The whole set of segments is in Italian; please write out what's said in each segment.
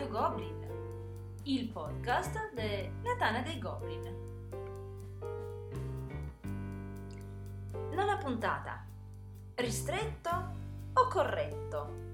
Radio Goblin, il podcast della Tana dei Goblin. Nona puntata. Ristretto o corretto?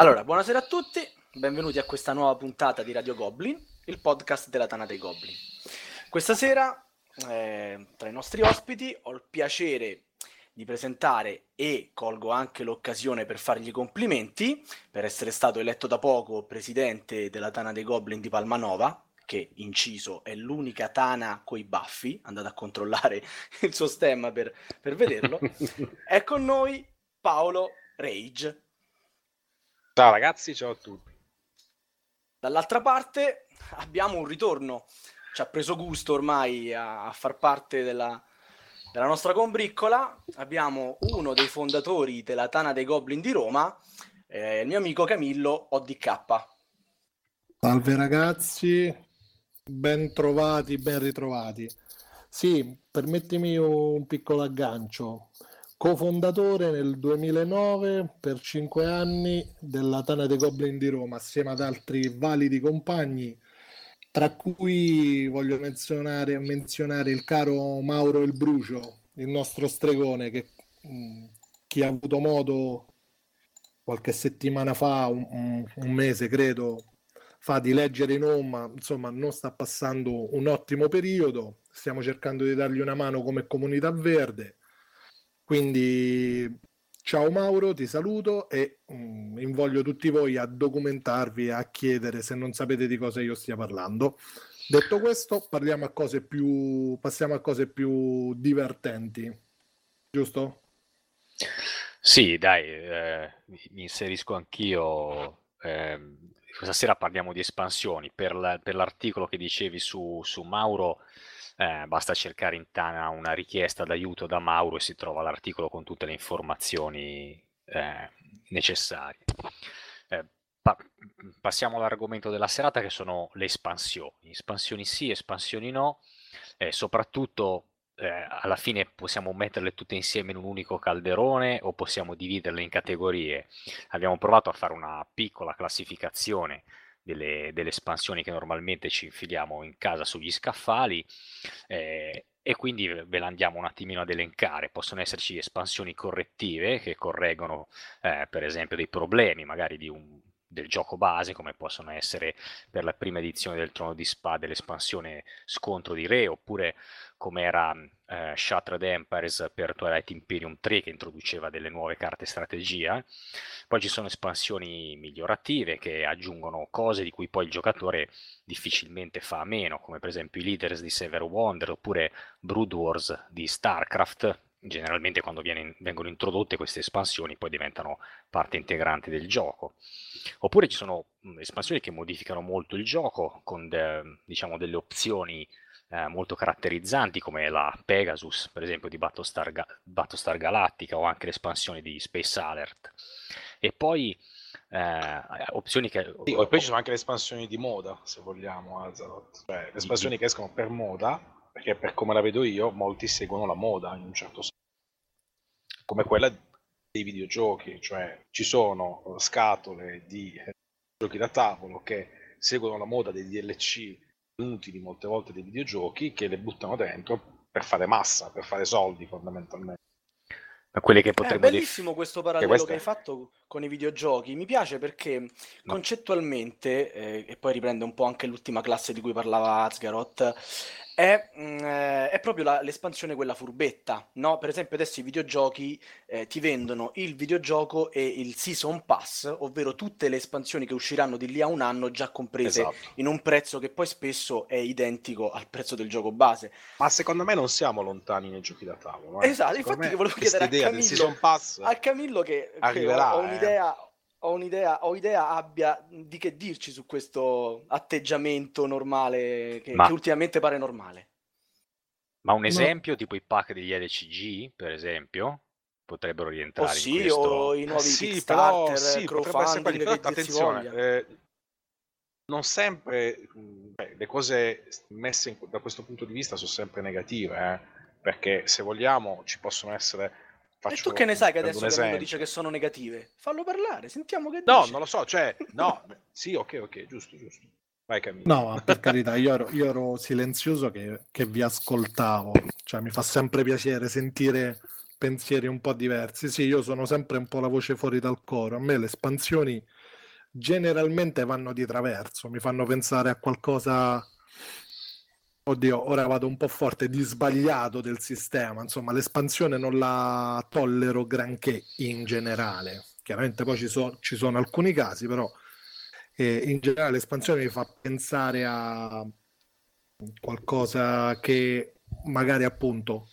Allora, buonasera a tutti, benvenuti a questa nuova puntata di Radio Goblin, il podcast della Tana dei Goblin. Questa sera, eh, tra i nostri ospiti, ho il piacere di presentare e colgo anche l'occasione per fargli i complimenti per essere stato eletto da poco presidente della Tana dei Goblin di Palmanova, che inciso è l'unica Tana coi baffi, andate a controllare il suo stemma per, per vederlo. è con noi Paolo Rage. Ciao ragazzi, ciao a tutti. Dall'altra parte abbiamo un ritorno, ci ha preso gusto ormai a, far parte della, della, nostra combriccola. Abbiamo uno dei fondatori della Tana dei Goblin di Roma, eh, il mio amico Camillo ODK. Salve ragazzi, ben trovati, ben ritrovati. Sì, permettimi un piccolo aggancio cofondatore nel 2009 per cinque anni della Tana dei Goblin di Roma assieme ad altri validi compagni tra cui voglio menzionare, menzionare il caro Mauro Il Brucio il nostro stregone che mh, chi ha avuto modo qualche settimana fa un, un, un mese credo fa di leggere in home insomma non sta passando un ottimo periodo stiamo cercando di dargli una mano come comunità verde quindi ciao Mauro, ti saluto e um, invoglio tutti voi a documentarvi a chiedere se non sapete di cosa io stia parlando. Detto questo, parliamo a cose più, passiamo a cose più divertenti, giusto? Sì, dai, eh, mi inserisco anch'io. Eh, questa sera parliamo di espansioni. Per, la, per l'articolo che dicevi su, su Mauro, eh, basta cercare in Tana una richiesta d'aiuto da Mauro e si trova l'articolo con tutte le informazioni eh, necessarie. Eh, pa- passiamo all'argomento della serata che sono le espansioni. Espansioni sì, espansioni no, e soprattutto eh, alla fine possiamo metterle tutte insieme in un unico calderone o possiamo dividerle in categorie. Abbiamo provato a fare una piccola classificazione delle, delle, espansioni che normalmente ci infiliamo in casa sugli scaffali eh, e quindi ve la andiamo un attimino ad elencare. Possono esserci espansioni correttive che correggono eh, per esempio dei problemi magari di un, del gioco base, come possono essere per la prima edizione del Trono di Spade l'espansione Scontro di Re, oppure come era eh, Shattered Empires per Twilight Imperium 3 che introduceva delle nuove carte strategia. Poi ci sono espansioni migliorative che aggiungono cose di cui poi il giocatore difficilmente fa a meno, come per esempio i Leaders di Sever Wonder oppure Brood Wars di StarCraft, generalmente quando viene, vengono introdotte queste espansioni poi diventano parte integrante del gioco. Oppure ci sono espansioni che modificano molto il gioco con de, diciamo, delle opzioni eh, molto caratterizzanti come la Pegasus, per esempio di Battlestar, Ga- Battlestar Galactica o anche l'espansione di Space Alert. E poi eh, opzioni che... Sì, e poi ci sono anche le espansioni di moda, se vogliamo, Azeroth. Cioè, le espansioni che escono per moda perché per come la vedo io molti seguono la moda in un certo senso, come quella dei videogiochi, cioè ci sono scatole di eh, giochi da tavolo che seguono la moda dei DLC inutili molte volte dei videogiochi che le buttano dentro per fare massa, per fare soldi fondamentalmente. Ma quelle che potremmo È bellissimo questo parallelo che, che hai fatto con i videogiochi. Mi piace perché no. concettualmente, eh, e poi riprende un po' anche l'ultima classe di cui parlava Asgaroth, è, mh, mm, eh, è proprio la, l'espansione quella furbetta, no? Per esempio adesso i videogiochi eh, ti vendono il videogioco e il Season Pass, ovvero tutte le espansioni che usciranno di lì a un anno già comprese esatto. in un prezzo che poi spesso è identico al prezzo del gioco base. Ma secondo me non siamo lontani nei giochi da tavolo. Eh? Esatto, infatti che volevo chiedere a Camillo, a Camillo che, arriverà, che ho, ho un'idea... Eh ho un'idea, ho idea abbia di che dirci su questo atteggiamento normale che, Ma... che ultimamente pare normale. Ma un esempio, no. tipo i pack degli LCG, per esempio, potrebbero rientrare in sì, questo. o i Eh nuovi sì, Kickstarter, però sì, essere quelli, crowdfunding però attenzione, eh, non sempre beh, le cose messe in- da questo punto di vista sono sempre negative, eh, perché se vogliamo ci possono essere... E tu Faccio, che ne sai che adesso esempio. dice che sono negative? Fallo parlare, sentiamo che No, dice. non lo so, cioè, no, sì, ok, ok, giusto, giusto. Vai Camillo. No, ma per carità, io ero, io ero silenzioso che, che vi ascoltavo, cioè mi fa sempre piacere sentire pensieri un po' diversi. Sì, io sono sempre un po' la voce fuori dal coro. A me le espansioni generalmente vanno di traverso, mi fanno pensare a qualcosa, oddio, ora vado un po' forte, di sbagliato del sistema. Insomma, l'espansione non la tollero granché in generale. Chiaramente poi ci, so- ci sono alcuni casi, però eh, in generale l'espansione mi fa pensare a qualcosa che magari appunto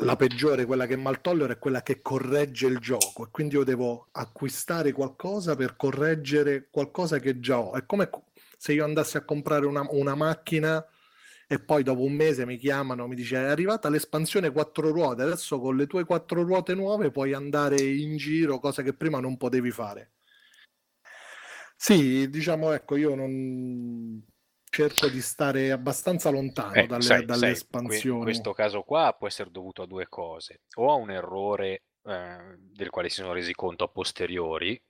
la peggiore, quella che mal tollero, è quella che corregge il gioco e quindi io devo acquistare qualcosa per correggere qualcosa che già ho. È come se io andassi a comprare una, una macchina e poi dopo un mese mi chiamano, mi dice è arrivata l'espansione quattro ruote, adesso con le tue quattro ruote nuove puoi andare in giro, cosa che prima non potevi fare. Sì, diciamo, ecco, io non cerco di stare abbastanza lontano Eh, dalle, sai, dalle sai, espansioni. questo caso qua può essere dovuto a due cose. O a un errore eh, del quale si sono resi conto a posteriori,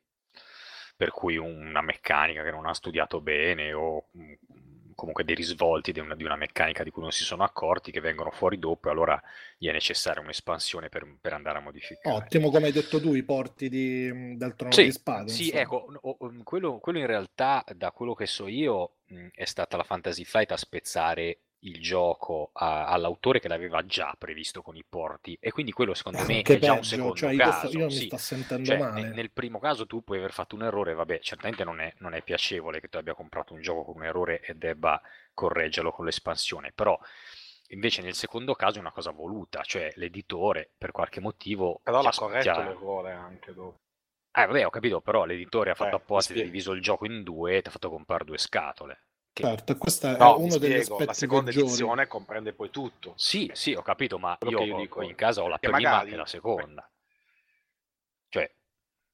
per cui una meccanica che non ha studiato bene o mm, comunque dei risvolti di una, di una meccanica di cui non si sono accorti che vengono fuori dopo e allora gli è necessaria un'espansione per, per andare a modificare. Ottimo, come hai detto tu, i porti di, del trono Sì, di spade. sì, insomma. ecco, o- quello, quello in realtà, da quello che so io, mh, è stata la Fantasy Flight a spezzare il gioco a- all'autore che l'aveva già previsto con i porti e quindi quello secondo me Che è già un peggio, secondo cioè io, sto- caso. io mi sì. sto sentendo Cioè, male. nel primo caso tu puoi aver fatto un errore, vabbè, certamente non è, non è piacevole che tu abbia comprato un gioco con un errore e debba correggerlo con l'espansione, però invece nel secondo caso è una cosa voluta, cioè l'editore per qualche motivo Però l'ha corretto ha- l'errore anche dopo. eh, vabbè, ho capito, però l'editore ha fatto Eh, apposta, mi ha diviso il gioco in due e ti ha fatto comprare due scatole. Che- Certo, questo è No, mi uno degli spiego, la seconda peggiori. edizione comprende poi tutto. Sì, sì, ho capito, ma io, io dico in casa ho la prima magari- e la seconda. Cioè,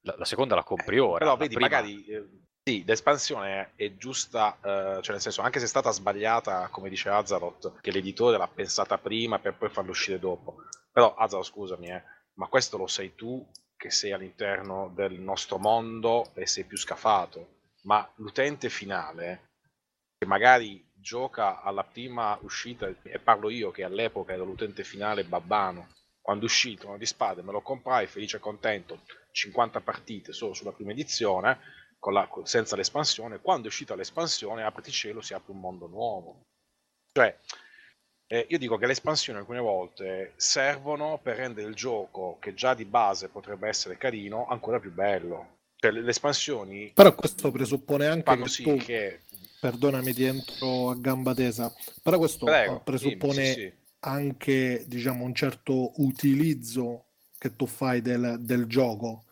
la, la seconda la compri ora. Però vedi, prima- magari eh, sì, l'espansione è giusta, eh, cioè nel senso, anche se è stata sbagliata, come dice Azaroth, che l'editore l'ha pensata prima per poi farlo uscire dopo. Però Azaroth, scusami, eh, ma questo lo sai tu che sei all'interno del nostro mondo e sei più scafato. Ma l'utente finale, che magari gioca alla prima uscita, e parlo io che all'epoca ero l'utente finale babbano, quando uscì il Trono di Spade me lo comprai felice e contento, 50 partite solo sulla prima edizione, la- senza l'espansione, quando è uscita l'espansione, apriti cielo, si apre un mondo nuovo. Cioè, eh, io dico che le espansioni alcune volte servono per rendere il gioco, che già di base potrebbe essere carino, ancora più bello. Cioè, le, le espansioni Però questo presuppone anche fanno che sì tu, che... perdonami, ti entro a gamba tesa, però questo Prego, eh, presuppone sì, sì. anche, diciamo, un certo utilizzo che tu fai del, del gioco.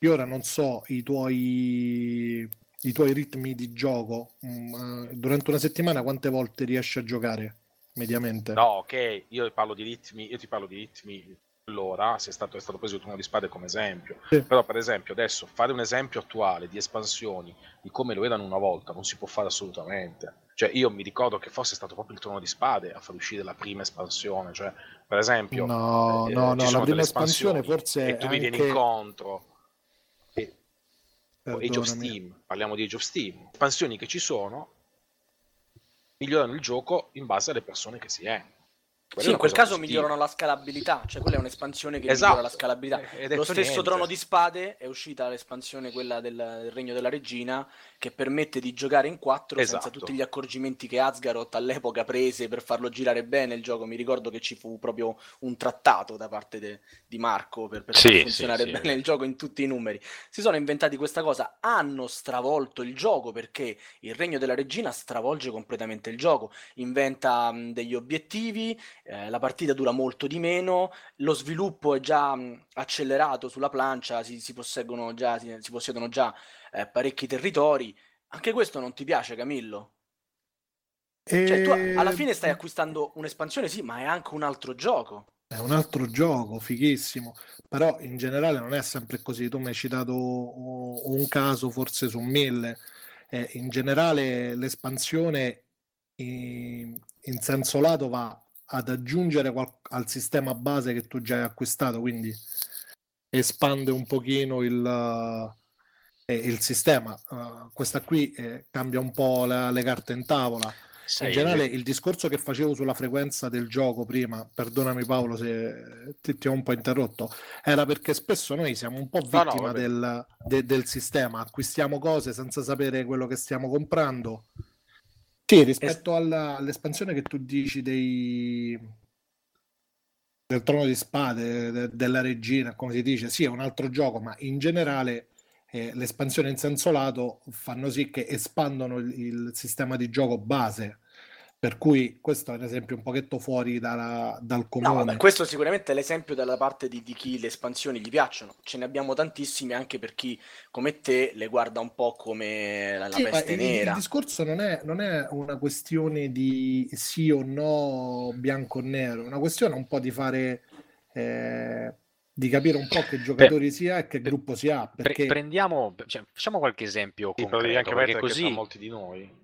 Io ora non so i tuoi, i tuoi ritmi di gioco, mm, durante una settimana quante volte riesci a giocare mediamente? No, ok, io parlo di ritmi, io ti parlo di ritmi allora, se è stato, è stato preso il turno di spade come esempio. Sì. Però, per esempio, adesso fare un esempio attuale di espansioni di come lo erano una volta non si può fare assolutamente. Cioè, io mi ricordo che forse è stato proprio il turno di spade a far uscire la prima espansione. Cioè, per esempio, No, eh, no, no, la prima espansione forse e tu mi vieni anche- incontro. E- Age of. Steam, parliamo di Age of Steam, espansioni che ci sono migliorano il gioco in base alle persone che si è. Sì, in quel caso positiva. migliorano la scalabilità, cioè quella è un'espansione che Esatto. migliora la scalabilità. Eh, ed Lo stesso niente. Trono di Spade è uscita l'espansione, quella del, del Regno della Regina, che permette di giocare in quattro senza Esatto. tutti gli accorgimenti che Asgaroth all'epoca prese per farlo girare bene il gioco. Mi ricordo che ci fu proprio un trattato da parte de- di Marco per, per Sì, far funzionare sì, bene il gioco in tutti i numeri. Si sono inventati questa cosa, hanno stravolto il gioco perché il Regno della Regina stravolge completamente il gioco, inventa mh, degli obiettivi, eh, la partita dura molto di meno, lo sviluppo è già mh, accelerato sulla plancia, si, si posseggono già, si, si possiedono già eh, parecchi territori. Anche questo non ti piace, Camillo? Cioè, tu alla fine stai E- acquistando un'espansione, sì, ma è anche un altro gioco. è un altro gioco, fighissimo, però in generale non è sempre così. Tu mi hai citato un caso, forse su mille. Eh, in generale l'espansione in, in, senso lato va ad aggiungere qual- al sistema base che tu già hai acquistato, quindi espande un pochino il, eh, il sistema. Uh, questa qui eh, cambia un po' la, le carte in tavola in generale, il discorso che facevo sulla frequenza del gioco prima, perdonami Paolo se ti, ti ho un po' interrotto, era perché spesso noi siamo un po' vittima no, no, del, de, del, sistema, acquistiamo cose senza sapere quello che stiamo comprando. Sì, rispetto alla, all'espansione che tu dici dei, del trono di spade, de, della regina, come si dice, sì, è un altro gioco, ma in generale eh, l'espansione in senso lato fanno sì che espandono il, il, sistema di gioco base. Per cui questo è un esempio un pochetto fuori dalla, dal comune. No, vabbè, questo sicuramente è l'esempio dalla parte di, di, chi le espansioni gli piacciono. Ce ne abbiamo tantissime anche per chi come te le guarda un po' come la, la sì, peste nera. Il, discorso non è, non è, una questione di sì o no, bianco o nero, è una questione un po' di fare... Eh, di capire un po' che giocatori si ha e che gruppo si ha. Perché... Prendiamo, cioè, facciamo qualche esempio sì, concreto, anche perché così... molti di noi.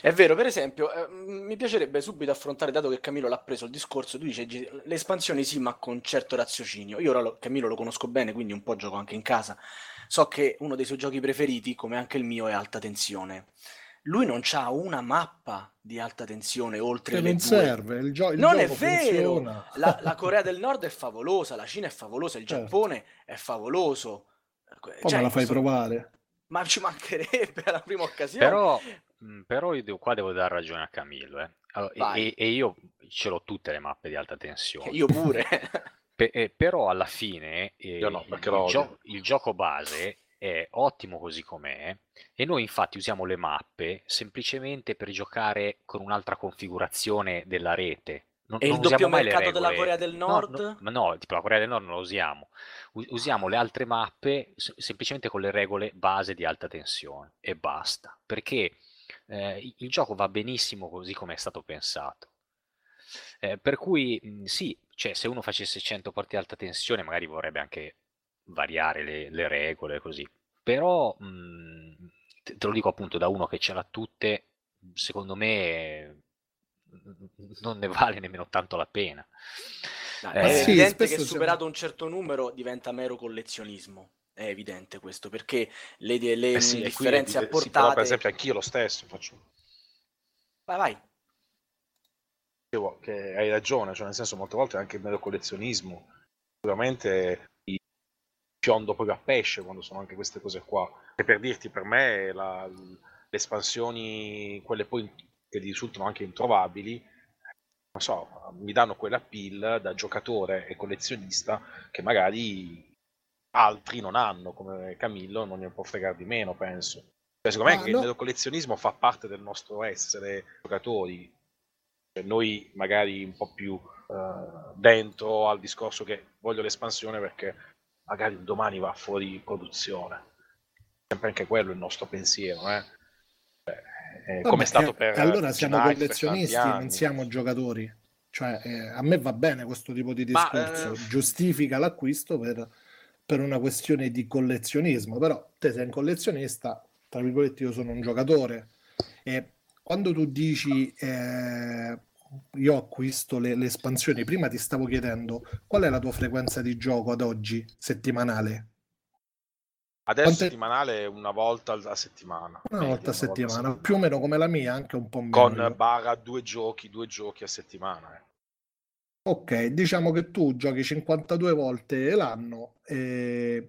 È vero, per esempio, eh, mi piacerebbe subito affrontare, dato che Camilo l'ha preso il discorso, tu dici le espansioni sì, ma con certo raziocinio. Io ora lo, Camilo lo conosco bene, quindi un po' gioco anche in casa. So che uno dei suoi giochi preferiti, come anche il mio, è Alta Tensione lui non ha una mappa di alta tensione oltre che non due. serve il, gio- il non gioco è vero la, la, Corea del Nord è favolosa la Cina è favolosa il certo. Giappone è favoloso poi cioè, me la fai so... provare ma ci mancherebbe alla prima occasione però, però io devo, qua devo dare ragione a Camillo eh. allora, e, e, io ce l'ho tutte le mappe di alta tensione io pure Pe- eh, però alla fine eh, no, il, gio- il gioco base è ottimo così com'è e noi infatti usiamo le mappe semplicemente per giocare con un'altra configurazione della rete. Non, e non il doppio mercato della Corea del Nord? No, no, no, tipo la Corea del Nord non la usiamo. Usiamo le altre mappe semplicemente con le regole base di alta tensione e basta. Perché eh, il gioco va benissimo così come è stato pensato. Eh, per cui mh, sì, cioè, se uno facesse 100 partite alta tensione magari vorrebbe anche variare le, le regole così. Però mh, mhmm, te, te, lo dico appunto da uno che ce l'ha tutte, secondo me non ne vale nemmeno tanto la pena. Dai, eh, è sì, evidente che superato un certo numero diventa mero collezionismo. È evidente questo perché le, le eh sì, differenze apportate. Sì, però per esempio, anch'io lo stesso faccio. Vai, vai. Che hai ragione, cioè nel senso, molte volte anche il mero collezionismo. Sicuramente fiondo proprio a pesce quando sono anche queste cose qua. E per dirti, per me la, le espansioni, quelle poi che risultano anche introvabili, non so, mi danno quella pill da giocatore e collezionista che magari altri non hanno, come Camillo non ne può fregare di meno, penso. Cioè, secondo me no. il collezionismo fa parte del nostro essere giocatori. Cioè, noi magari un po' più uh, dentro al discorso che voglio l'espansione perché magari un domani va fuori produzione. Sempre anche quello il nostro pensiero, eh? eh, come è stato per allora siamo Knight, collezionisti, non siamo giocatori. Cioè, eh, a me va bene questo tipo di discorso, Ma, eh... giustifica l'acquisto per, per, una questione di collezionismo, però te sei un collezionista, tra virgolette io sono un giocatore e quando tu dici eh, io acquisto le, le, espansioni. Prima ti stavo chiedendo qual è la tua frequenza di gioco ad oggi, settimanale? Adesso Quante... settimanale una volta a settimana. Una Media, volta a settimana, volta settimana, più o meno come la mia, anche un po' meno. Con barra due giochi, due giochi a settimana. Eh. Ok, diciamo che tu giochi 52 volte l'anno e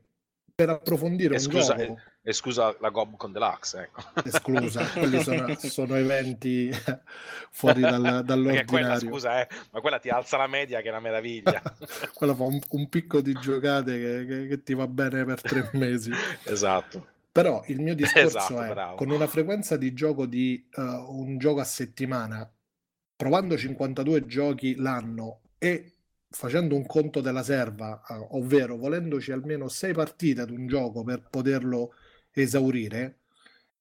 per approfondire e un scusa, gioco... Eh esclusa la Gobcon Deluxe. Ecco. Esclusa, quelli sono, sono eventi fuori dal, dall'ordinario. Quella, scusa, eh, ma quella ti alza la media che è una meraviglia. quella fa un, un, picco di giocate che, che, che, ti va bene per tre mesi. esatto. Però il mio discorso esatto, è, bravo. con una frequenza di gioco di uh, un gioco a settimana, provando 52 giochi l'anno e facendo un conto della serva, ovvero volendoci almeno 6 partite ad un gioco per poterlo esaurire,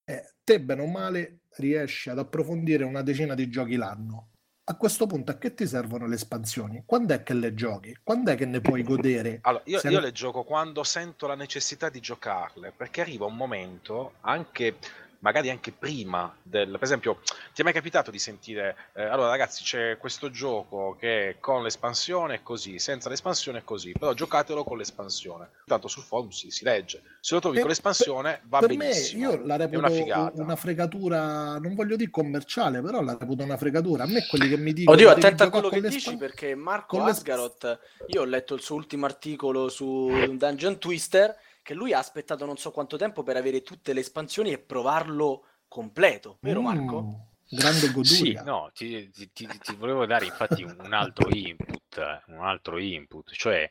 eh, te bene o male riesci ad approfondire una decina di giochi l'anno. a questo punto a che ti servono le espansioni? Quando è che le giochi? Quando è che ne puoi godere? Allora, io, Se io le gioco quando sento la necessità di giocarle, perché arriva un momento, anche magari anche prima del... Per esempio, ti è mai capitato di sentire, eh, allora ragazzi c'è questo gioco che con l'espansione è così, senza l'espansione è così, però giocatelo con l'espansione. Tanto sul forum si, si legge, se lo trovi Per- con l'espansione va per benissimo. me io la reputo una figata. una fregatura, non voglio dire commerciale, però la reputo una fregatura. A me quelli che mi dicono Oddio, devi attento a quello che con le dici perché Marco Asgaroth, io ho letto il suo ultimo articolo su Dungeon Twister, che lui ha aspettato non so quanto tempo per avere tutte le espansioni e provarlo completo, vero Marco? Mm, grande goduria. Sì, no, ti, ti- ti- ti volevo dare infatti un, altro input, eh, un altro input, cioè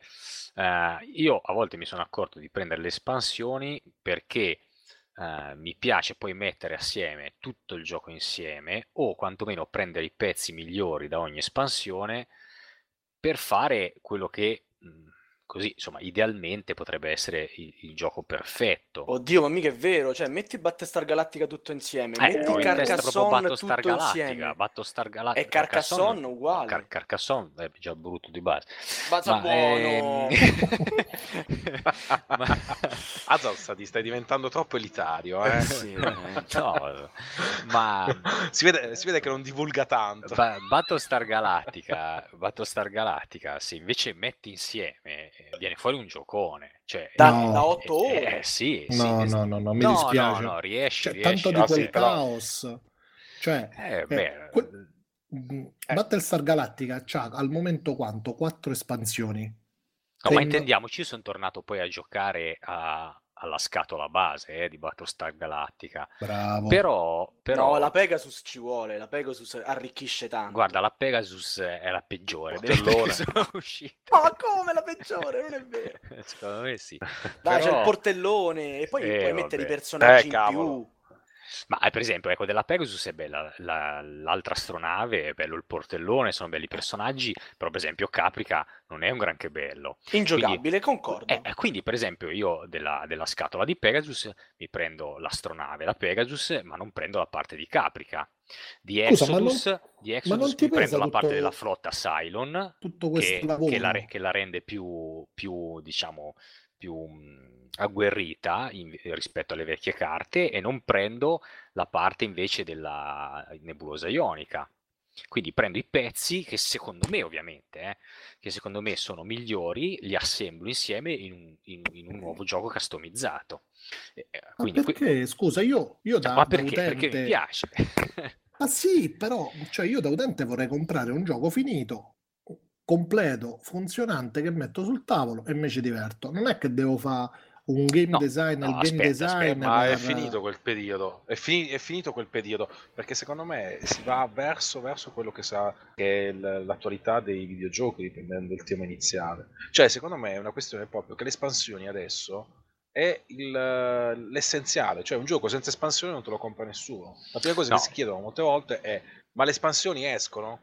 eh, io a volte mi sono accorto di prendere le espansioni perché eh, mi piace poi mettere assieme tutto il gioco insieme o quantomeno prendere i pezzi migliori da ogni espansione per fare quello che mh, così, insomma, idealmente potrebbe essere il, il gioco perfetto. Oddio, ma mica è vero, cioè metti Battlestar Galactica tutto insieme, Eh, metti proprio Carcassonne tutto Galactica, insieme. Battlestar Galactica, E Carcassonne uguale. Car- Carcassonne è già brutto di base. Bazza Ma, buono! ehm, ma- ti stai diventando troppo elitario, eh? Sì, veramente. no, ma si, vede, si vede che non divulga tanto. Ba- Battlestar Galactica, Battlestar Galactica, se invece metti insieme, eh, viene fuori un giocone. Cioè, Da, No. da 8 eh, ore. eh, sì, No, sì, no, no, no, mi no, dispiace. No, no, riesci, Cioè, riesci. tanto di quel sì, però- caos. Cioè, Eh, eh, beh, que- mm, Battlestar Galactica c'ha al momento quanto? Quattro espansioni. No, ma intendiamoci, io sono tornato poi a giocare a- alla scatola base eh, di Battlestar Galactica. Bravo. Però, però No, la Pegasus ci vuole, la Pegasus arricchisce tanto. guarda, la Pegasus è la peggiore delle che sono uscite. Ma come la peggiore? Non è vero. Secondo me sì. Dai, c'è Però- il portellone e poi Eh, puoi mettere i vabbè. personaggi Eh, in cavolo. più. Ma eh, per esempio, ecco, della Pegasus è bella la- l'altra astronave, è bello il portellone, sono belli i personaggi, però per esempio Caprica non è un granché bello. Ingiocabile, concordo. Eh, quindi per esempio io della, della scatola di Pegasus mi prendo l'astronave, la Pegasus, ma non prendo la parte di Caprica. Di Scusa, ma non- Exodus, di Exodus mi prendo la parte della flotta Cylon, Tutto questo che, che la, che la rende più, più diciamo, più mh, agguerrita in- rispetto alle vecchie carte e non prendo la parte invece della nebulosa ionica. Quindi prendo i pezzi che secondo me, ovviamente, eh, che secondo me sono migliori, li assemblo insieme in un, in- in un nuovo gioco customizzato. Eh, eh, Ma quindi perché? Scusa, io, io da, ma da perché? Perché utente... mi piace. Ah sì, però, cioè io da utente vorrei comprare un gioco finito, completo, funzionante, che metto sul tavolo e mi ci diverto. Non è che devo fare un game No, design, no, il game aspetta, design Ma è per- finito quel periodo, è, fini- è finito quel periodo, perché secondo me si va verso, verso quello che, sa, che è l- l'attualità dei videogiochi, riprendendo il tema iniziale. Cioè, secondo me è una questione proprio che le espansioni adesso è il- l'essenziale, cioè un gioco senza espansione non te lo compra nessuno. La prima cosa No. che si chiedono molte volte è, ma le espansioni escono?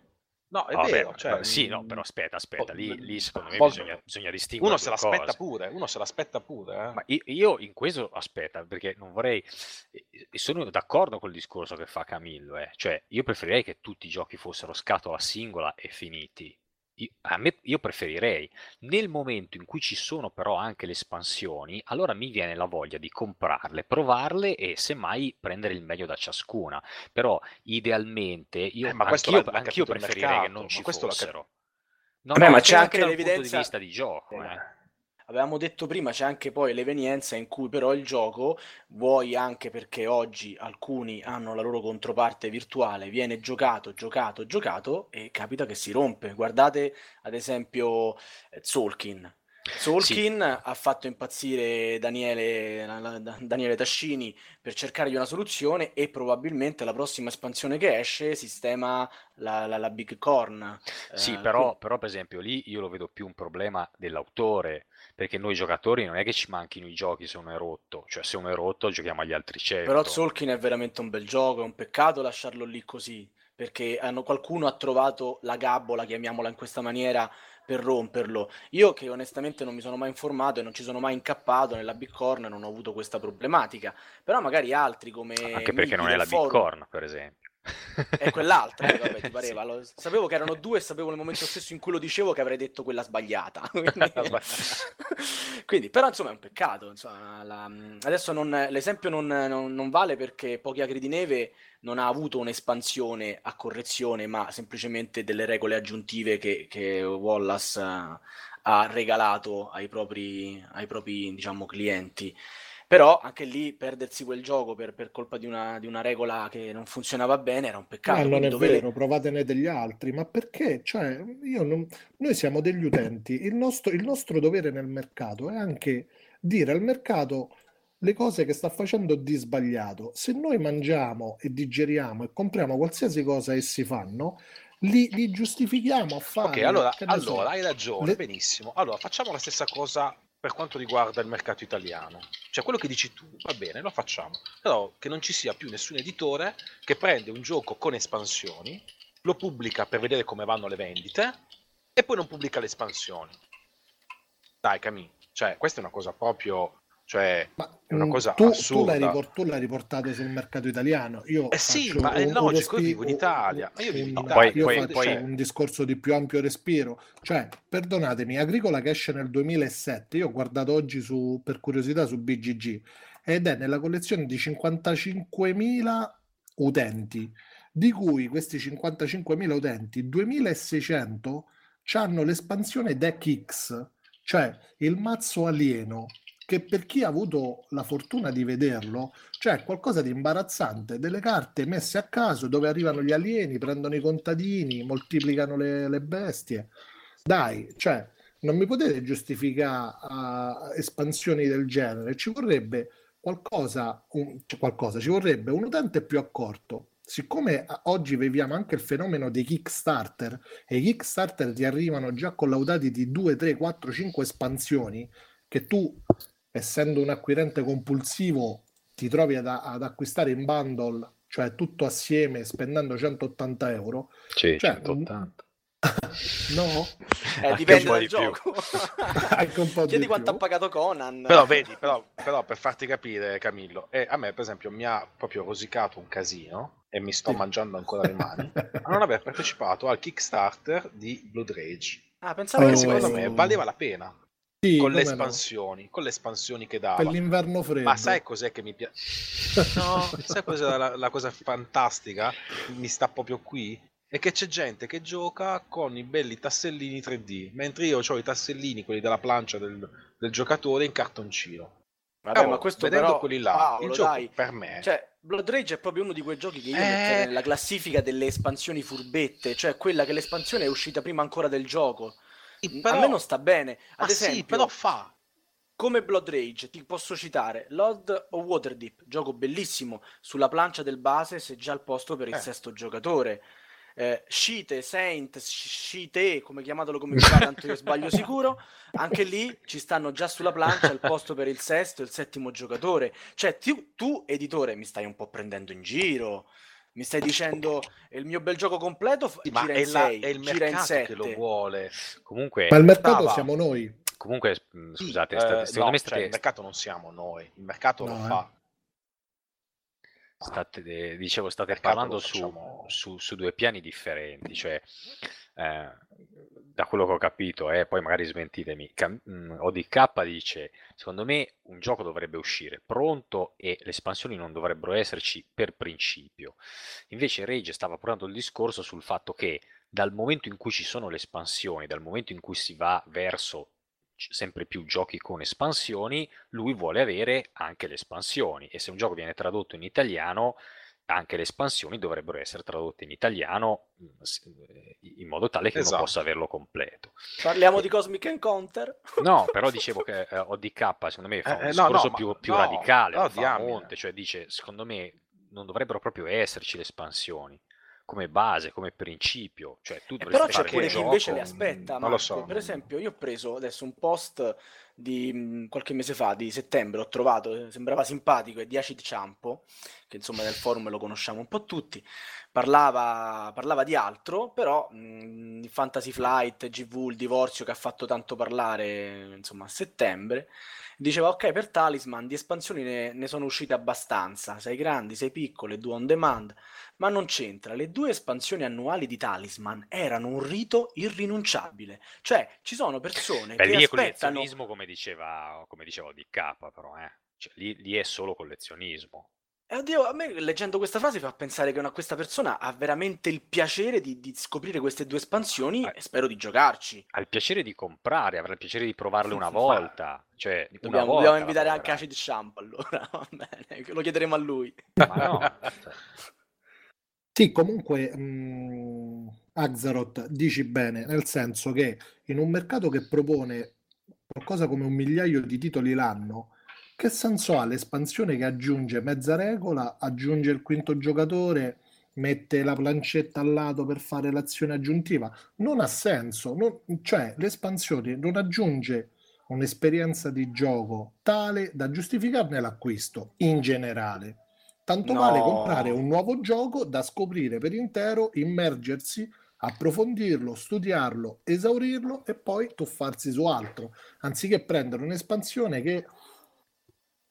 No, è Vabbè, vero, cioè, sì, no, però aspetta, aspetta, oh, lì, lì secondo me bisogna, bisogna distinguere uno se l'aspetta cose. pure, uno se l'aspetta pure, eh. Ma io, io in questo aspetta, perché non vorrei. Sono d'accordo col discorso che fa Camillo, eh. Cioè, io preferirei che tutti i giochi fossero scatola singola e finiti. Io, a me, io preferirei. Nel momento in cui ci sono però anche le espansioni, allora mi viene la voglia di comprarle, provarle e semmai prendere il meglio da ciascuna. Però idealmente io, Eh, ma anch'io, anch'io preferirei che mercato, non ci questo fossero. No, Vabbè, ma c'è anche anche dal punto di l'evidenza- vista di gioco. Eh, eh. Avevamo detto prima, c'è anche poi l'evenienza in cui però il gioco, vuoi anche perché oggi alcuni hanno la loro controparte virtuale, viene giocato, giocato, giocato e capita che si rompe. Guardate ad esempio eh, Tzolk'in. Tzolk'in ha fatto impazzire Daniele, Daniele Tascini per cercargli una soluzione e probabilmente la prossima espansione che esce sistema la, la- la Big Corn. Sì, Eh, però, però per esempio lì io lo vedo più un problema dell'autore, perché noi giocatori non è che ci manchino i giochi se uno è rotto, cioè se uno è rotto giochiamo agli altri certo. Però Tzolk'in è veramente un bel gioco, è un peccato lasciarlo lì così, perché hanno- qualcuno ha trovato la gabbola, chiamiamola in questa maniera, per romperlo. Io che onestamente non mi sono mai informato e non ci sono mai incappato nella Big Corn, non ho avuto questa problematica. Però magari altri come Anche perché non è la forum- Corn, per esempio. è quell'altra, eh, vabbè, ti pareva. Lo- sapevo che erano due e sapevo nel momento stesso in cui lo dicevo che avrei detto quella sbagliata. Quindi, quindi, però insomma è un peccato. insomma, la- adesso non- l'esempio non, non- non vale perché Pochi Acri di Neve non ha avuto un'espansione a correzione, ma semplicemente delle regole aggiuntive che, che Wallace eh, ha regalato ai propri, ai propri diciamo, clienti. Però anche lì perdersi quel gioco per, per colpa di una, di una regola che non funzionava bene era un peccato. Ma non quindi è dover- vero, provatene degli altri, ma perché? Cioè, io non- noi siamo degli utenti, il nostro, il nostro dovere nel mercato è anche dire al mercato le cose che sta facendo di sbagliato. Se noi mangiamo e digeriamo e compriamo qualsiasi cosa essi fanno, li, li giustifichiamo a fare. Ok, allora, allora hai ragione, le- benissimo. Allora facciamo la stessa cosa per quanto riguarda il mercato italiano. Cioè quello che dici tu, va bene, lo facciamo. Però che non ci sia più nessun editore che prende un gioco con espansioni, lo pubblica per vedere come vanno le vendite e poi non pubblica le espansioni. Dai, Camì, cioè questa è una cosa proprio... Cioè, Ma, è una mm, cosa tu, tu assurda. l'hai, ripor- tu l'hai riportato sul mercato italiano. Io Eh sì, ma è un- un logico, io vivo in Italia, ma io vivo in Italia. Poi- faccio poi- un discorso di più ampio respiro. Cioè, perdonatemi, Agricola che esce nel 2007, io ho guardato oggi su, per curiosità su BGG, ed è nella collezione di 55.000 utenti, di cui questi 55.000 utenti, 2.600 hanno l'espansione Deck X, cioè il mazzo alieno, che per chi ha avuto la fortuna di vederlo, cioè è qualcosa di imbarazzante, delle carte messe a caso dove arrivano gli alieni, prendono i contadini, moltiplicano le, le bestie. Dai, cioè, non mi potete giustificare ah, espansioni del genere, ci vorrebbe qualcosa, un- cioè, qualcosa, ci vorrebbe un utente più accorto. Siccome ah, oggi viviamo anche il fenomeno dei Kickstarter e i Kickstarter ti arrivano già collaudati di 2, 3, 4, 5 espansioni che tu, essendo un acquirente compulsivo, ti trovi ad, ad acquistare in bundle, cioè tutto assieme spendendo 180 euro. Sì, Cioè, 180. No? Eh, dipende dal di gioco. Anche un po' Chiedi di quanto più. ha pagato Conan. Però vedi, però, però per farti capire, Camillo, eh, a me per esempio mi ha proprio rosicato un casino e mi sto Sì. mangiando ancora le mani a non aver partecipato al Kickstarter di Blood Rage. Ah, pensavo Oh. Che secondo me valeva la pena Sì, con le come no. espansioni, con le espansioni che Per dava. l'inverno freddo. Ma sai cos'è che mi piace? No, sai cos'è la, la cosa fantastica? Mi sta proprio qui. È che c'è gente che gioca con i belli tassellini 3D, mentre io ho i tassellini, quelli della plancia del, del giocatore, in cartoncino. Vabbè, Cavolo, ma questo vedendo però, quelli là, Paolo, il gioco dai. per me Cioè, Blood Rage è proprio uno di quei giochi che io Eh. metterei nella classifica delle espansioni furbette, cioè quella che l'espansione è uscita prima ancora del gioco. Sì, A però- me non sta bene. Ad sì, esempio, però fa. come Blood Rage, ti posso citare Lord of Waterdeep, gioco bellissimo, sulla plancia del base se già al posto per il Eh. sesto giocatore. Eh, Scite, Saint, Scite, come chiamatelo come va, tanto io sbaglio sicuro, anche lì ci stanno già sulla plancia il posto per il sesto e il settimo giocatore. Cioè, tu, tu, editore, mi stai un po' prendendo in giro. Mi stai dicendo il mio bel gioco completo Sì, ma gira è, in la- 6, è il gira in mercato 7. che lo vuole. Comunque, Ma il mercato Brava. siamo noi. comunque mh, Sì, scusate, eh, secondo no, me cioè, state, il mercato non siamo noi, il mercato lo No, eh. State- eh, dicevo, state parlando su, facciamo- su- su due piani differenti, cioè eh, da quello che ho capito, e poi magari smentitemi, Cam- ODK dice, secondo me un gioco dovrebbe uscire pronto e le espansioni non dovrebbero esserci per principio. Invece Rage stava portando il discorso sul fatto che dal momento in cui ci sono le espansioni, dal momento in cui si va verso sempre più giochi con espansioni, lui vuole avere anche le espansioni e se un gioco viene tradotto in italiano, anche le espansioni dovrebbero essere tradotte in italiano mm, eh, in modo tale che uno Esatto. possa averlo completo. Parliamo di Cosmic Encounter? No, però dicevo che eh, ODK secondo me fa un Eh, eh, no, no, discorso ma- più, più no, radicale, no, fa monte, cioè dice secondo me non dovrebbero proprio esserci le espansioni come base, come principio, cioè tu Eh, però c'è pure chi invece le aspetta, non lo Marco. so, Per esempio, io ho preso adesso un post di mh, qualche mese fa, di settembre, ho trovato, sembrava simpatico, è di Acid Ciampo, che insomma nel forum lo conosciamo un po' tutti, parlava, parlava di altro, però mh, Fantasy Flight, GV, il divorzio che ha fatto tanto parlare, insomma, a settembre, diceva ok per Talisman di espansioni ne, ne sono uscite abbastanza, sei grandi, sei piccole, due on demand, ma non c'entra, le due espansioni annuali di Talisman erano un rito irrinunciabile, cioè ci sono persone Beh, che lì è aspettano... collezionismo come diceva, come diceva DK però, eh. Cioè, lì, lì è solo collezionismo. E oddio, a me leggendo questa frase fa pensare che una, questa persona ha veramente il piacere di, di scoprire queste due espansioni Eh. e spero di giocarci. Ha il piacere di comprare, avrà il piacere di provarle una volta. Cioè, una Dobbiamo, volta dobbiamo invitare anche. Acid Shampoo allora, va bene, lo chiederemo a lui. Ma no, Sì, comunque mh, Axaroth dici bene, nel senso che in un mercato che propone qualcosa come un migliaio di titoli l'anno, che senso ha l'espansione che aggiunge mezza regola, aggiunge il quinto giocatore, mette la plancetta al lato per fare l'azione aggiuntiva? Non ha senso, non- cioè l'espansione non aggiunge un'esperienza di gioco tale da giustificarne l'acquisto in generale. Tanto No. vale comprare un nuovo gioco da scoprire per intero, immergersi, approfondirlo, studiarlo, esaurirlo e poi tuffarsi su altro, anziché prendere un'espansione che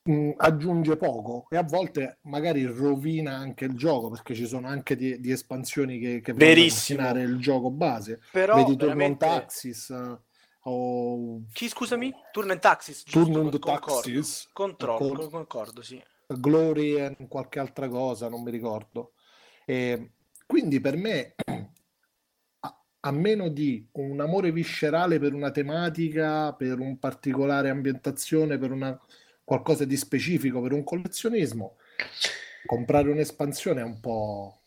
mh, aggiunge poco e a volte magari rovina anche il gioco perché ci sono anche di, di espansioni che, che rovinare il gioco base. Però Vedi veramente... Taxis eh, o Chi scusami? Taxis, giusto? Turn on Concordo. Taxis, Controllo, Con- concordo, sì. Glory e qualche altra cosa, non mi ricordo. E quindi per me, a, a meno di un amore viscerale per una tematica, per un particolare ambientazione, per una, qualcosa di specifico, per un collezionismo, comprare un'espansione è un po'...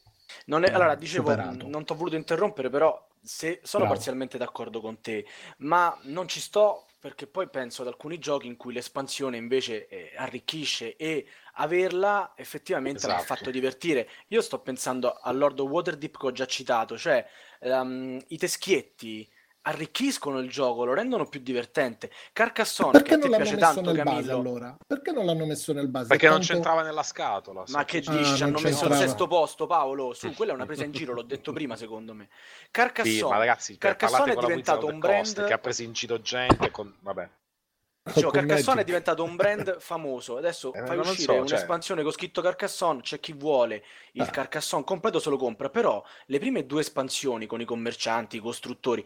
Non è- allora, dicevo, superato. non ti ho voluto interrompere, però se, sono Bravo. parzialmente d'accordo con te, ma non ci sto perché poi penso ad alcuni giochi in cui l'espansione invece eh, arricchisce e averla effettivamente Esatto. fatto divertire. Io sto pensando a Lord of Waterdeep che ho già citato, cioè ehm, i teschietti arricchiscono il gioco, lo rendono più divertente. Carcassonne, che non l'hanno piace messo tanto, nel base Camillo, allora? Perché non l'hanno messo nel base? Perché non Tanto- c'entrava nella scatola. Ma che Ah, dici? non Hanno messo al sesto posto, Paolo. Su, quella è una presa in giro, l'ho detto prima, secondo me. Sì, Carcassonne. ma ragazzi, cioè, Carcassonne è diventato un brand- che ha preso in giro gente con... Vabbè. Dicevo, con Carcassonne è diventato un brand famoso. Adesso Eh, fai non uscire so, un'espansione con scritto Carcassonne. C'è chi vuole il Ah. Carcassonne completo, se lo compra. Però le prime due espansioni con i commercianti, i costruttori.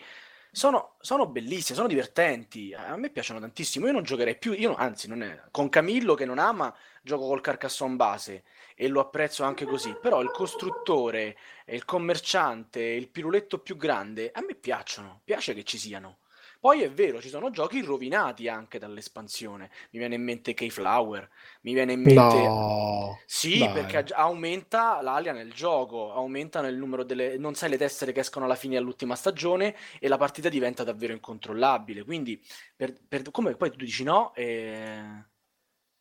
Sono, sono bellissime, sono divertenti. A me piacciono tantissimo. Io non giocherei più. Io, anzi, non è, con Camillo che non ama, gioco col Carcassonne base e lo apprezzo anche così. Però il costruttore, il commerciante, il piruletto più grande, a me piacciono. Piace che ci siano. Poi è vero, ci sono giochi rovinati anche dall'espansione. Mi viene in mente Keyflower, mi viene in mente... No, Sì, dai. perché aumenta l'alea nel gioco, aumentano il numero delle... non sai le tessere che escono alla fine dell'ultima stagione e la partita diventa davvero incontrollabile. Quindi, per, per- come poi tu dici no, eh,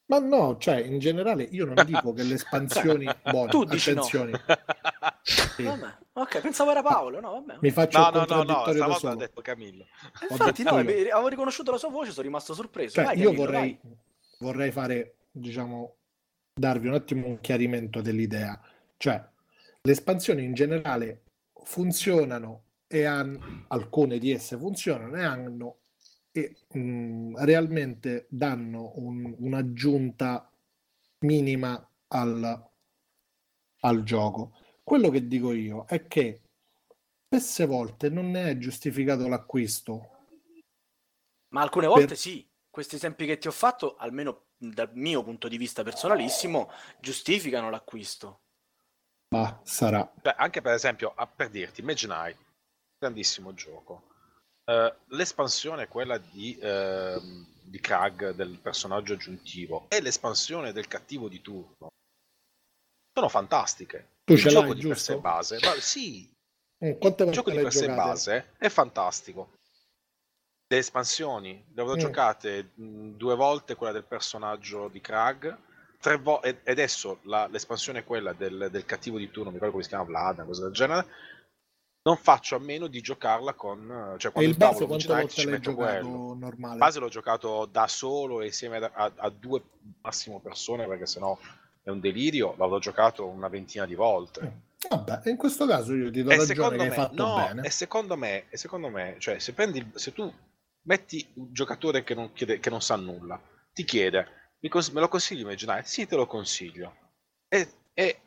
Ma no, cioè in generale io non dico che le espansioni buone, Tu dici no. sì. vabbè, ok, pensavo era Paolo, no, vabbè. mi faccio No, il no, no, no, stavolta ha detto Camillo. Infatti, no, avevo riconosciuto la sua voce, sono rimasto sorpreso. Cioè, Vai, io Camillo, vorrei, vai. vorrei fare, diciamo, darvi un attimo un chiarimento dell'idea. Cioè, le espansioni in generale funzionano e hanno, alcune di esse funzionano e hanno e mh, realmente danno un- un'aggiunta minima al, al gioco. Quello che dico io è che spesse volte non ne è giustificato l'acquisto. Ma alcune Per- volte sì, questi esempi che ti ho fatto, almeno dal mio punto di vista personalissimo, giustificano l'acquisto. Ma sarà. Cioè, anche per esempio, a- per dirti, Imaginai, grandissimo gioco. Eh, l'espansione, quella di, ehm, di Krag, del personaggio aggiuntivo, e l'espansione del cattivo di turno sono fantastiche. Tu il ce gioco di per giusto? base, ma sì, Mm, Quante il gioco di per sé base è fantastico. Le espansioni, le avrò Mm. giocate mh, due volte quella del personaggio di Krag, tre vo- e e adesso la- l'espansione quella del, del cattivo di turno, mi ricordo come si chiama Vlad, una cosa del genere. non faccio a meno di giocarla con... Cioè, E quando il base Midnight volte ci metto giocato quello. normale? Il base l'ho giocato da solo e insieme a, a- a due massimo persone perché sennò è un delirio. L'avrò giocato una ventina di volte. Mm. Vabbè, in questo caso io ti do E ragione hai me, fatto no, bene. e secondo me, e secondo me, cioè, se prendi, se tu metti un giocatore che non, chiede, che non sa nulla, ti chiede, "Mi cons- me lo consigli Imaginare? Sì, te lo consiglio. E, e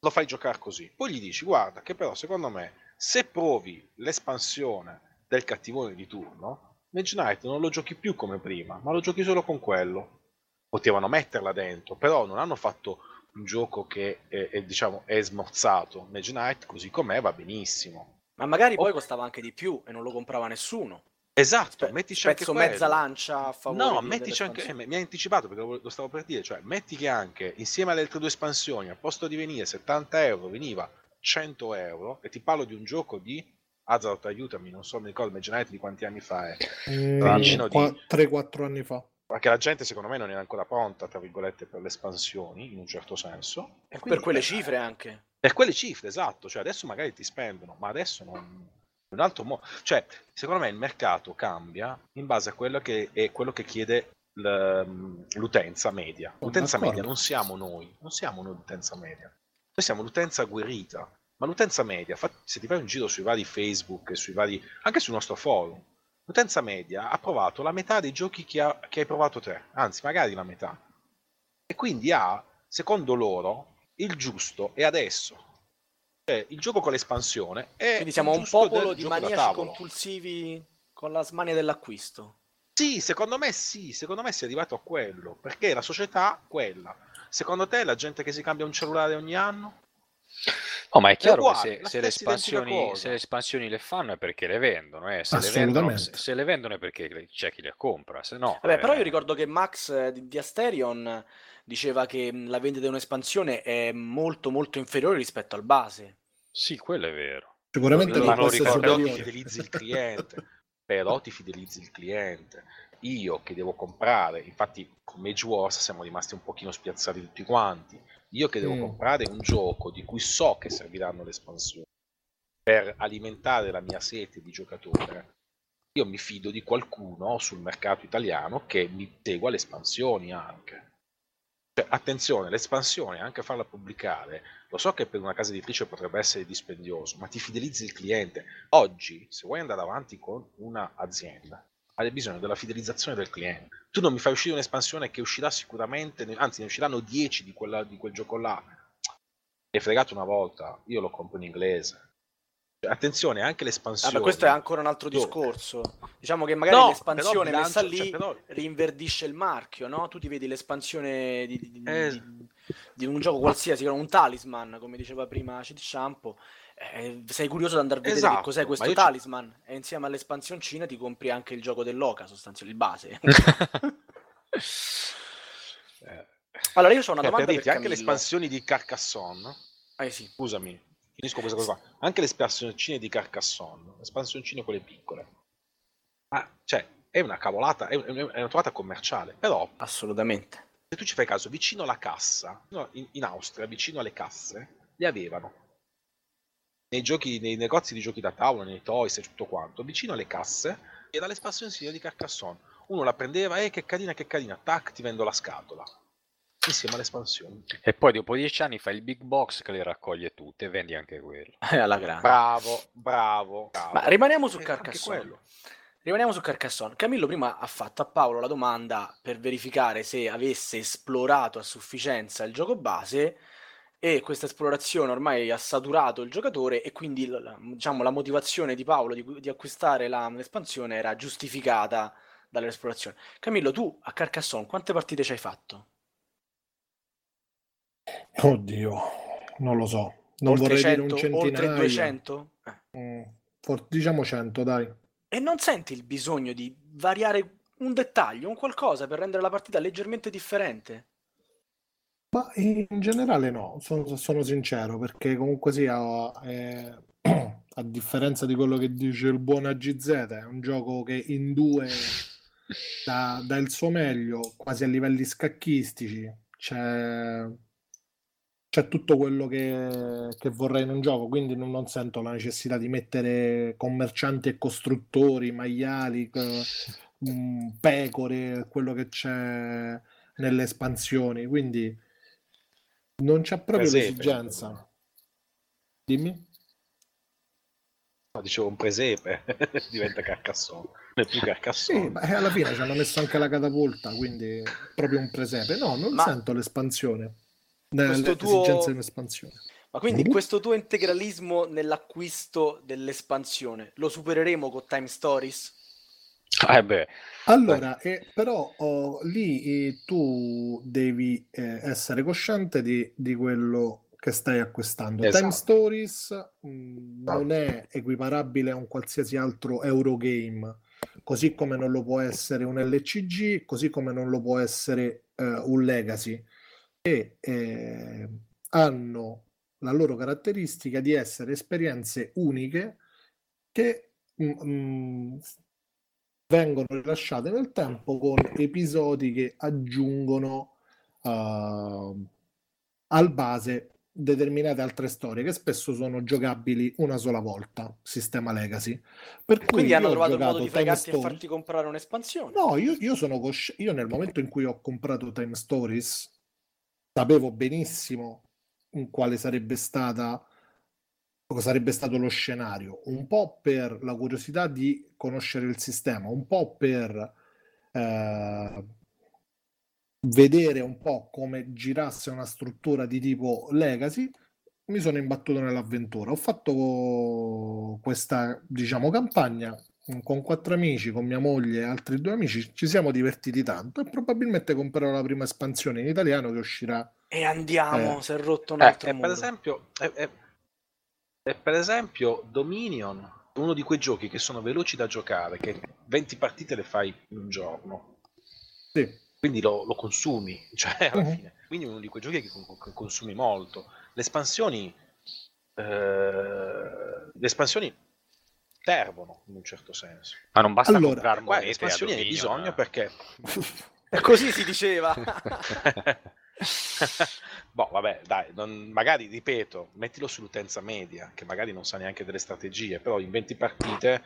lo fai giocare così. Poi gli dici, guarda, che però secondo me, se provi l'espansione del cattivone di turno, Mage Knight non lo giochi più come prima, ma lo giochi solo con quello. Potevano metterla dentro, però non hanno fatto un gioco che è, è, diciamo, è smozzato. Mage Knight, così com'è, va benissimo. Ma magari poi Oh. costava anche di più e non lo comprava nessuno. Esatto, Spe- mettici anche quello. mezza lancia a favore No, di- mettici anche, eh, mi hai anticipato perché lo, stavo per dire, cioè metti che anche insieme alle altre due espansioni, al posto di venire 70 euro, veniva 100 euro, e ti parlo di un gioco di Hazard, aiutami, non so, mi ricordo, Imaginate di quanti anni fa è, di- 3-4 anni fa. Perché la gente secondo me non era ancora pronta, tra virgolette, per le espansioni, in un certo senso. E quindi, per quelle eh, cifre anche. Per quelle cifre, esatto, cioè adesso magari ti spendono, ma adesso non... Un altro modo, cioè, secondo me il mercato cambia in base a quello che è quello che chiede l- l'utenza media. L'utenza d'accordo. media non siamo noi, non siamo noi l'utenza media. Noi siamo l'utenza agguerrita, ma l'utenza media, fa- se ti fai un giro sui vari Facebook e sui vari, anche sul nostro forum, l'utenza media ha provato la metà dei giochi che, ha- che hai provato te, anzi magari la metà. E quindi ha, secondo loro, il giusto è adesso. Cioè, il gioco con l'espansione è Quindi siamo un popolo di maniaci compulsivi con la smania dell'acquisto. Sì, secondo me sì, secondo me si è arrivato a quello, perché la società quella. Secondo te la gente che si cambia un cellulare ogni anno? No, ma è chiaro uguale, che se, se, le se le espansioni le fanno è perché le vendono, eh. se, le vendono, se, le vendono è perché c'è chi le compra, se no... Vabbè, però io eh, ricordo che Max eh, di, di Asterion diceva che la vendita di un'espansione è molto molto inferiore rispetto al base. Sì, quello è vero. Sicuramente Ma non ricordo però ti fidelizzi il cliente. però ti fidelizzi il cliente. Io che devo comprare, infatti con Mage Wars siamo rimasti un pochino spiazzati tutti quanti. Io che devo Mm. comprare un gioco di cui so che serviranno le espansioni per alimentare la mia sete di giocatore, io mi fido di qualcuno sul mercato italiano che mi segua le espansioni anche. Cioè, attenzione, l'espansione, anche farla pubblicare, lo so che per una casa editrice potrebbe essere dispendioso, ma ti fidelizzi il cliente. Oggi, se vuoi andare avanti con un'azienda, hai bisogno della fidelizzazione del cliente. Tu non mi fai uscire un'espansione che uscirà sicuramente, anzi ne usciranno 10 di, quella- di quel gioco là. Mi è fregato una volta, io lo compro in inglese. Cioè, attenzione, anche l'espansione. Vabbè, questo è ancora un altro discorso. Diciamo che magari No, l'espansione però messa bilancio- lì cioè, però- rinverdisce il marchio, no? Tu ti vedi l'espansione di, di- Eh. di un gioco qualsiasi, un talisman, come diceva prima Cid Shampoo. Eh, sei curioso di andare a vedere che Esatto, cos'è ma questo talisman e insieme all'espansioncina ti compri anche il gioco dell'Oca, sostanzialmente il base. Eh, allora io ho una eh, per domanda per dirti, anche le espansioni di Carcassonne, Eh sì. scusami, finisco questa cosa qua. Anche le espansioncine di Carcassonne, le espansioncine quelle piccole. Ma, cioè, è una cavolata, è, una trovata commerciale. Però, Assolutamente. se tu ci fai caso, vicino alla cassa, in, in Austria, vicino alle casse, le avevano. Nei giochi, nei negozi di giochi da tavola, nei toys e tutto quanto, vicino alle casse, era l'espansioncina di Carcassonne. Uno la prendeva, eh, che carina, che carina, tac, ti vendo la scatola. Insieme all'espansione. E poi dopo dieci anni fai il big box che le raccoglie tutte e vendi anche quello. Alla grande. Bravo, bravo, bravo. Ma rimaniamo su Carcassonne. Rimaniamo su Carcassonne. Camillo prima ha fatto a Paolo la domanda per verificare se avesse esplorato a sufficienza il gioco base e questa esplorazione ormai ha saturato il giocatore e quindi la, diciamo, la motivazione di Paolo di, di acquistare la- l'espansione era giustificata dall'esplorazione. Camillo, tu a Carcassonne quante partite ci hai fatto? Oddio, non lo so. Non oltre vorrei 100, dire un oltre centinaio. 200? Eh. Mm, for- diciamo 100, dai. E non senti il bisogno di variare un dettaglio, un qualcosa per rendere la partita leggermente differente? Ma in generale no, sono, sono sincero, perché comunque sia, eh, a differenza di quello che dice il buon AGZ, è un gioco che in due dà, dà il suo meglio, quasi a livelli scacchistici. C'è c'è tutto quello che, che vorrei in un gioco, quindi non, non sento la necessità di mettere commercianti e costruttori, maiali, eh, pecore, quello che c'è nelle espansioni, quindi non c'è proprio Presepe. l'esigenza. Dimmi. No, dicevo un presepe, diventa Carcassonne. Non è più Sì, Carcassonne. ma eh, alla fine ci hanno messo anche la catapulta, quindi proprio un presepe. No, non Ma- sento l'espansione. L'esigenza tuo- di un'espansione. Ma quindi Mhm. questo tuo integralismo nell'acquisto dell'espansione lo supereremo con Time Stories? Eh beh, Allora, eh, però oh, lì eh, tu devi eh, essere cosciente di, di quello che stai acquistando. Esatto. Time Stories mh, non è equiparabile a un qualsiasi altro Eurogame, così come non lo può essere un LCG, così come non lo può essere eh, un Legacy. E eh, hanno la loro caratteristica di essere esperienze uniche che mm, mm, vengono rilasciate nel tempo con episodi che aggiungono uh, al base determinate altre storie che spesso sono giocabili una sola volta, sistema legacy. Per cui Quindi hanno trovato il modo di fregarti e farti comprare un'espansione? No, io, io sono cosci- io nel momento in cui ho comprato Time Stories sapevo benissimo in quale sarebbe stata sarebbe stato lo scenario, un po' per la curiosità di conoscere il sistema, un po' per eh, vedere un po' come girasse una struttura di tipo legacy, mi sono imbattuto nell'avventura. Ho fatto questa, diciamo, campagna con quattro amici, con mia moglie e altri due amici, ci siamo divertiti tanto e probabilmente comprerò la prima espansione in italiano che uscirà. E andiamo, Eh. si è rotto un Eh, altro e per esempio, e- e- per esempio Dominion è uno di quei giochi che sono veloci da giocare, che 20 partite le fai in un giorno, Sì. quindi lo, lo consumi, cioè alla Mhm. fine. Quindi è uno di quei giochi che, con- che consumi molto. Le espansioni, eh, le espansioni servono in un certo senso. ma non basta Allora, comprare Qua le monete a espansioni hai bisogno perché E così si diceva. Boh, vabbè, dai, non- magari ripeto, mettilo sull'utenza media, che magari non sa neanche delle strategie, però in 20 partite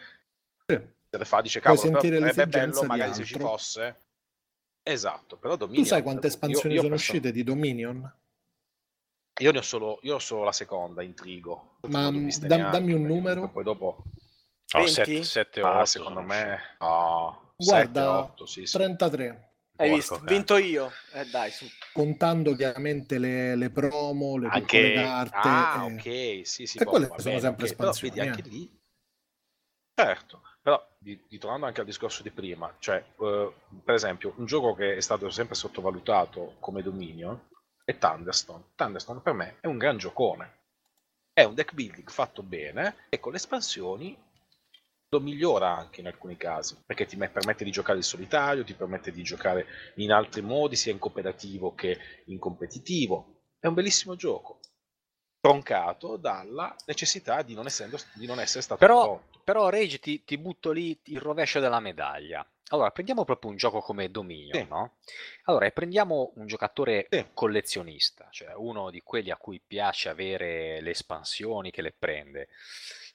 Sì. se le fa, dice Puoi cavolo, però sentire sarebbe l'esigenza bello di magari se ci altro." fosse. Esatto, però Tu Dominion... sai quante io- espansioni io sono penso- uscite di Dominion? Io ne ho solo, io ho solo la seconda, Intrigo. Ma, viste dam- neanche, dammi un numero. Poi dopo... No, 20? 7 Ah, secondo me... No, Guarda, 7, 8, sì, sì. 33. Hai Porco visto? cane. Vinto io. Eh dai, su. contando chiaramente le, le promo, le piccole Anche... carte. Ah, eh. ok, sì, sì. E boh, quelle sono bene, sempre ok, però espansioni, vedi, anche eh. lì... Certo, però ritornando anche al discorso di prima, cioè, eh, per esempio, un gioco che è stato sempre sottovalutato come Dominion è Thunderstone. Thunderstone per me è un gran giocone. È un deck building fatto bene e con le espansioni lo migliora anche in alcuni casi, perché ti me- permette di giocare in solitario, ti permette di giocare in altri modi, sia in cooperativo che in competitivo. È un bellissimo gioco, troncato dalla necessità di non, essendo, di non essere stato Però, pronto. però Rage ti, ti butto lì il rovescio della medaglia. Allora, prendiamo proprio un gioco come Dominion, Sì. no? Allora, prendiamo un giocatore Sì. collezionista, cioè uno di quelli a cui piace avere le espansioni che le prende.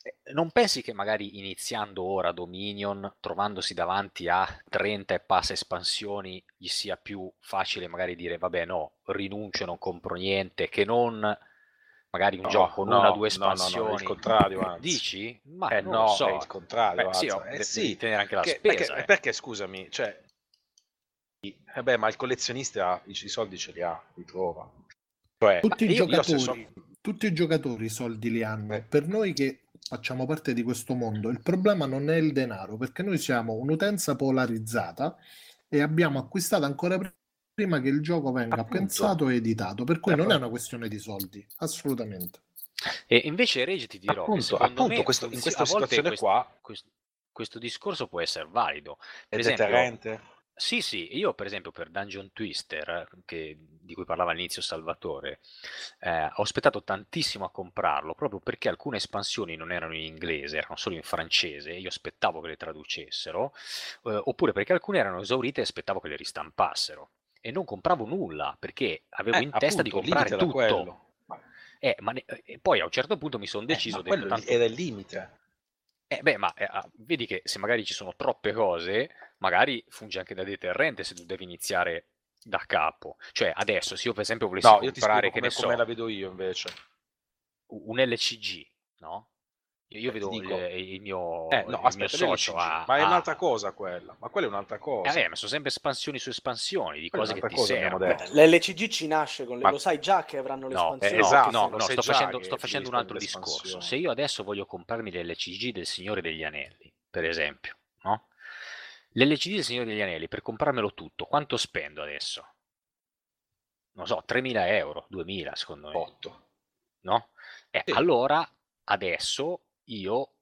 Eh, Non pensi che magari iniziando ora Dominion, trovandosi davanti a 30 e passa espansioni, gli sia più facile magari dire vabbè no, rinuncio, non compro niente, che non magari un No, gioco con no, una o due no, no, no, è il espansioni. contrario, anzi. Dici? Ma Eh non no, so. è il contrario. Beh, sì, oh, Eh sì, tenere anche la perché, spesa. perché- eh. perché, scusami, cioè, eh beh, ma il collezionista i, i soldi ce li ha, li trova. Cioè, Tutti i io- io giocatori, se so- tutti i giocatori i soldi li hanno. Eh. Per noi che facciamo parte di questo mondo, il problema non è il denaro, perché noi siamo un'utenza polarizzata e abbiamo acquistato ancora pr- prima che il gioco venga Appunto. pensato e editato, per cui Eh, non è una questione di soldi, assolutamente. E invece Regi ti dirò Appunto, appunto, me questo- in questa situazione questo, qua- questo, questo discorso può essere valido. è Per esempio, deterrente. Sì, sì, io per esempio per Dungeon Twister, che- di cui parlava all'inizio Salvatore, eh, ho aspettato tantissimo a comprarlo proprio perché alcune espansioni non erano in inglese, erano solo in francese, e io aspettavo che le traducessero, eh, oppure perché alcune erano esaurite e aspettavo che le ristampassero. E non compravo nulla perché avevo Eh, in testa di appunto, comprare limite da tutto. quello. Eh, ma ne- e poi a un certo punto mi sono Eh, deciso, ma ho detto, quello tanto- era il limite. Eh, beh, ma eh, ah, vedi che se magari ci sono troppe cose, magari funge anche da deterrente se tu devi iniziare da capo. Cioè, adesso, se io per esempio volessi No, io ti comprare, che come, ne so, come la vedo io invece. un LCG, no? Io, Eh, vedo dico- il, il mio, Eh, il no, mio aspetta, socio l'LCG, ha, ma è un'altra cosa quella. Ma quella è un'altra cosa. Eh, ma sono sempre espansioni su espansioni di cose che ti servono. L'LCG ci nasce con le... Ma- Lo sai già che avranno le No, eh, espansioni? no, esatto, no, no, sto facendo, sto facendo un altro discorso. Se io adesso voglio comprarmi l'LCG del Signore degli Anelli, per esempio, no? L'LCG del Signore degli Anelli, per comprarmelo tutto, quanto spendo adesso? Non so, 3.000 euro, 2.000 secondo me, 8. no? E Sì. allora adesso io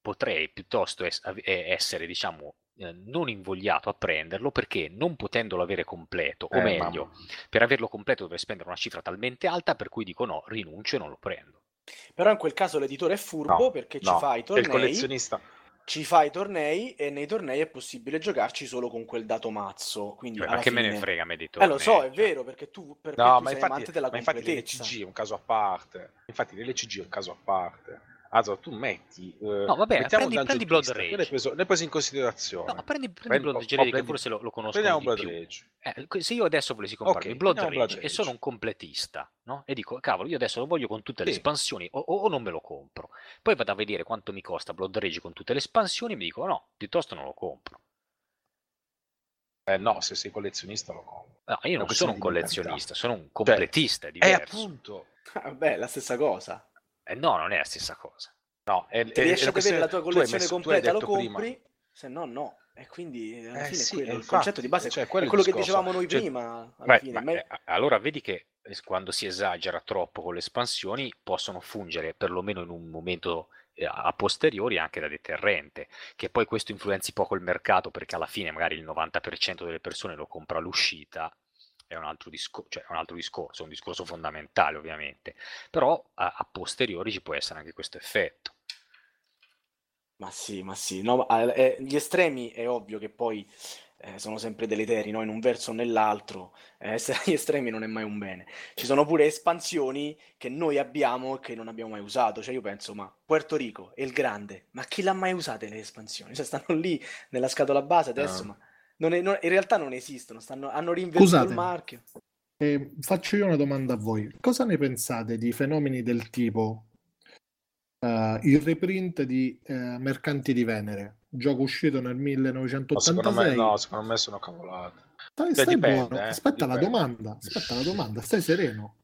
potrei piuttosto es- essere, diciamo, eh, non invogliato a prenderlo perché non potendolo avere completo, o Eh, meglio, mamma. per averlo completo dovrei spendere una cifra talmente alta per cui dico no, rinuncio e non lo prendo. Però in quel caso l'editore è furbo No, perché ci no, fa i è il tornei, collezionista. ci fa i tornei e nei tornei è possibile giocarci solo con quel dato mazzo. Quindi Cioè, ma che me ne fine- frega me di Eh lo so, tornei, è cioè. vero, perché tu, perché No, tu ma sei infatti, amante della ma infatti completezza. l'LCG è un caso a parte. Infatti l'LCG è un caso a parte. Allora, tu metti... eh, No, vabbè, prendi- prendi Blood Twister, Rage. è preso, l'hai preso in considerazione. No, prendi, prendi Prendi- Blood Rage, oh, che forse lo, lo conosco Prendiamo di Blood più. Rage. Eh, se io adesso volessi comprarmi Ok, Blood Rage Blood e sono Rage. un completista, no? E dico, cavolo, io adesso lo voglio con tutte le Sì. espansioni o, o- o non me lo compro. Poi vado a vedere quanto mi costa Blood Rage con tutte le espansioni e mi dico, no, piuttosto non lo compro. Eh no, se sei collezionista lo compro. No, io non sono un collezionista, sono un completista, è Eh, diverso. appunto. Vabbè, è la stessa cosa. Eh, no, non è la stessa cosa. No, è, Se è- è riesci ad avere questione- la tua collezione messo- completa lo detto prima- compri, se no no. E quindi alla Eh fine sì, quello, il concetto di base cioè, è quello è quello che dicevamo noi Cioè- prima. Beh, fine, ma, ma- eh, allora vedi che eh, quando si esagera troppo con le espansioni possono fungere perlomeno in un momento eh, a posteriori anche da deterrente, che poi questo influenzi poco il mercato perché alla fine magari il 90% delle persone lo compra all'uscita, è un altro, discor- cioè, è un altro discorso, è un discorso fondamentale ovviamente, però a, a posteriori ci può essere anche questo effetto. Ma sì, ma sì, no, ma, eh, gli estremi è ovvio che poi eh, sono sempre deleteri, no? In un verso o nell'altro, eh, essere agli estremi non è mai un bene. Ci sono pure espansioni che noi abbiamo e che non abbiamo mai usato, cioè io penso, ma Puerto Rico è il grande, ma chi l'ha mai usate le espansioni? Cioè stanno lì nella scatola base adesso, Ah. ma non è- non- in realtà non esistono, stanno- hanno rinvenduto Scusate. il marchio. Eh, faccio io una domanda a voi. Cosa ne pensate di fenomeni del tipo eh, il reprint di eh, Mercanti di Venere, gioco uscito nel No, 1986? secondo me, no, secondo me sono cavolate. Stai, Cioè, stai dipende, buono. eh, Aspetta la dipende. domanda, aspetta la domanda, stai sereno.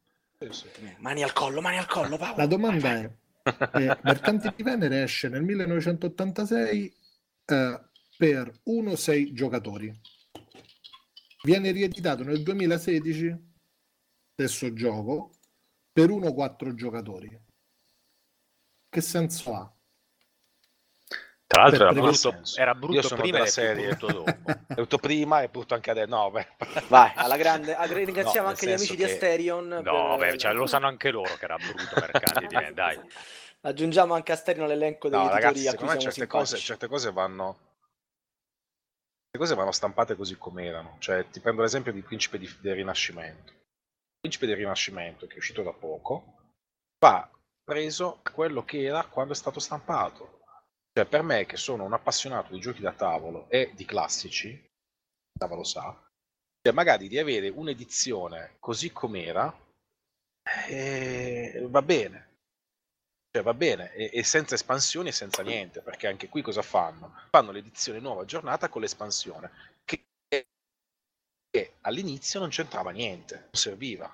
Sì. Mani al collo, mani al collo, Paolo. La domanda Vai, vai. è, eh, Mercanti di Venere esce nel 1986 eh, per 1-6 giocatori. Viene rieditato nel 2016, stesso gioco, per 1-4 giocatori. Che senso ha? Tra l'altro era brutto, era brutto prima e serie. brutto dopo. È brutto prima e brutto anche adesso. No, beh. Vai, alla grande. Ringraziamo No, anche gli amici senso di che- Asterion. No, per- beh, cioè, lo sanno anche loro che era brutto Venere, dai. Aggiungiamo anche Asterion all'elenco degli No, ragazzi, a cui secondo me siamo certe cose, certe cose vanno. Certe cose vanno stampate così com'erano. Cioè, ti prendo l'esempio di Principe di- del Rinascimento. Il Principe del Rinascimento, che è uscito da poco, va preso quello che era quando è stato stampato. Cioè, per me, che sono un appassionato di giochi da tavolo e di classici, Sava lo sa, cioè magari di avere un'edizione così com'era, eh, va bene. Cioè, va bene, e, e senza espansioni e senza niente, perché anche qui cosa fanno? Fanno l'edizione nuova aggiornata con l'espansione, che, che all'inizio non c'entrava niente, non serviva.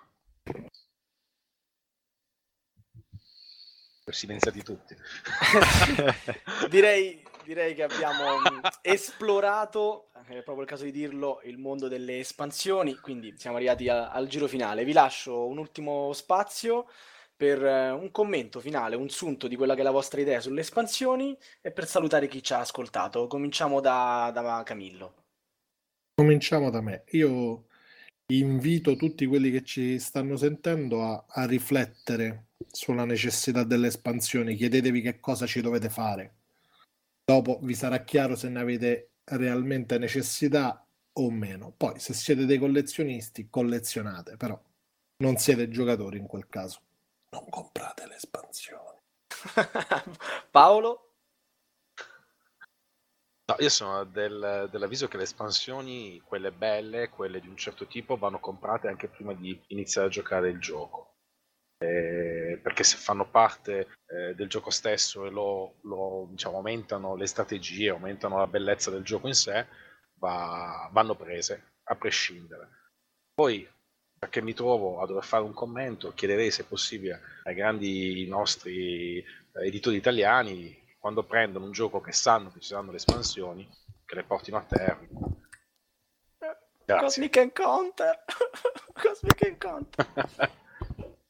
Per silenziati tutti. direi, direi che abbiamo mh, esplorato, è proprio il caso di dirlo, il mondo delle espansioni, quindi siamo arrivati a- al giro finale. Vi lascio un ultimo spazio per eh, un commento finale, un sunto di quella che è la vostra idea sulle espansioni e per salutare chi ci ha ascoltato. Cominciamo da, da Camillo. Cominciamo da me. Io invito tutti quelli che ci stanno sentendo a, a riflettere sulla necessità delle espansioni. Chiedetevi che cosa ci dovete fare. Dopo vi sarà chiaro se ne avete realmente necessità o meno. Poi, se siete dei collezionisti, collezionate, però non siete giocatori in quel caso. Non comprate le espansioni. Paolo? No, io sono del- dell'avviso che le espansioni, quelle belle, quelle di un certo tipo, vanno comprate anche prima di iniziare a giocare il gioco. Eh, perché se fanno parte eh, del gioco stesso e lo, lo, diciamo, aumentano le strategie, aumentano la bellezza del gioco in sé, va- vanno prese, a prescindere. Poi, perché mi trovo a dover fare un commento, chiederei se è possibile ai grandi nostri eh, editori italiani quando prendono un gioco che sanno che ci saranno le espansioni, che le portino a terra. Grazie. Cosmic Encounter. Cosmic Encounter.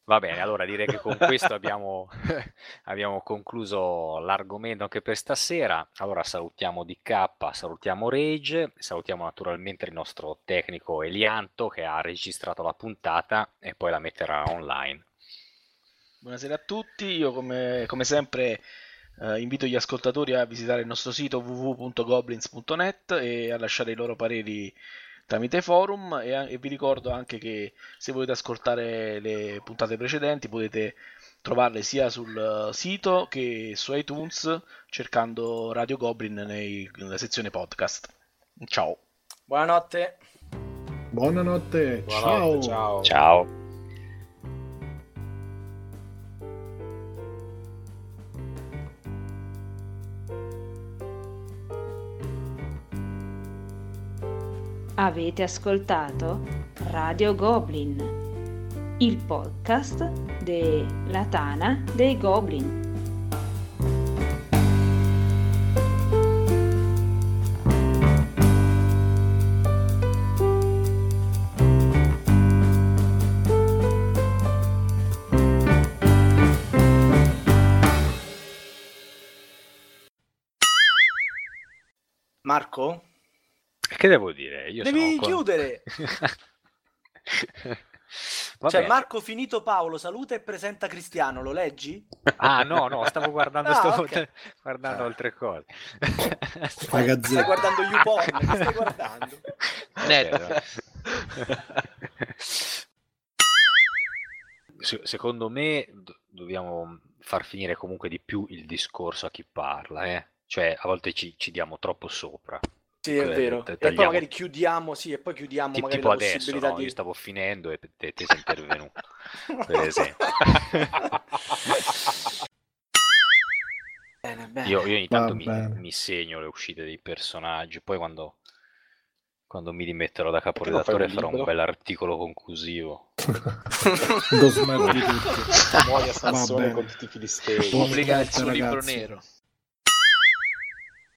Va bene, allora direi che con questo abbiamo, abbiamo concluso l'argomento anche per stasera. Allora salutiamo DK, salutiamo Rage, salutiamo naturalmente il nostro tecnico Elianto che ha registrato la puntata e poi la metterà online. Buonasera a tutti, io come, come sempre eh, invito gli ascoltatori a visitare il nostro sito www.goblins.net e a lasciare i loro pareri tramite forum e, e vi ricordo anche che se volete ascoltare le puntate precedenti potete trovarle sia sul eh, sito che su iTunes cercando Radio Goblin nei- nella sezione podcast. Ciao. Buonanotte. Buonanotte, Buonanotte, ciao. ciao. Ciao! Avete ascoltato Radio Goblin, il podcast della Tana dei Goblin. Marco? Che devo dire? Io Devi sono chiudere. Va Cioè. Marco finito Paolo, saluta e presenta Cristiano, lo leggi? Ah no, no, stavo guardando, Ah, stavo ok. guardando Ah. altre cose. Stai gazzetta. guardando YouPorn, che stai guardando? Net. Secondo me do- dobbiamo far finire comunque di più il discorso a chi parla, eh? Cioè, a volte ci, ci diamo troppo sopra. Sì, è Eh, vero. t- E poi magari chiudiamo, sì, e poi chiudiamo Ti- magari tipo la adesso, possibilità no? di... Io stavo finendo e te, te sei intervenuto, per esempio. Bene, bene. Io, io ogni tanto mi, mi segno le uscite dei personaggi, poi quando, quando mi rimetterò da caporedattore farò un libro? bell'articolo conclusivo. Lo smerdi tutti. Muoia Sansone bene. con tutti i filistei. Buon- Pubblica il suo libro nero.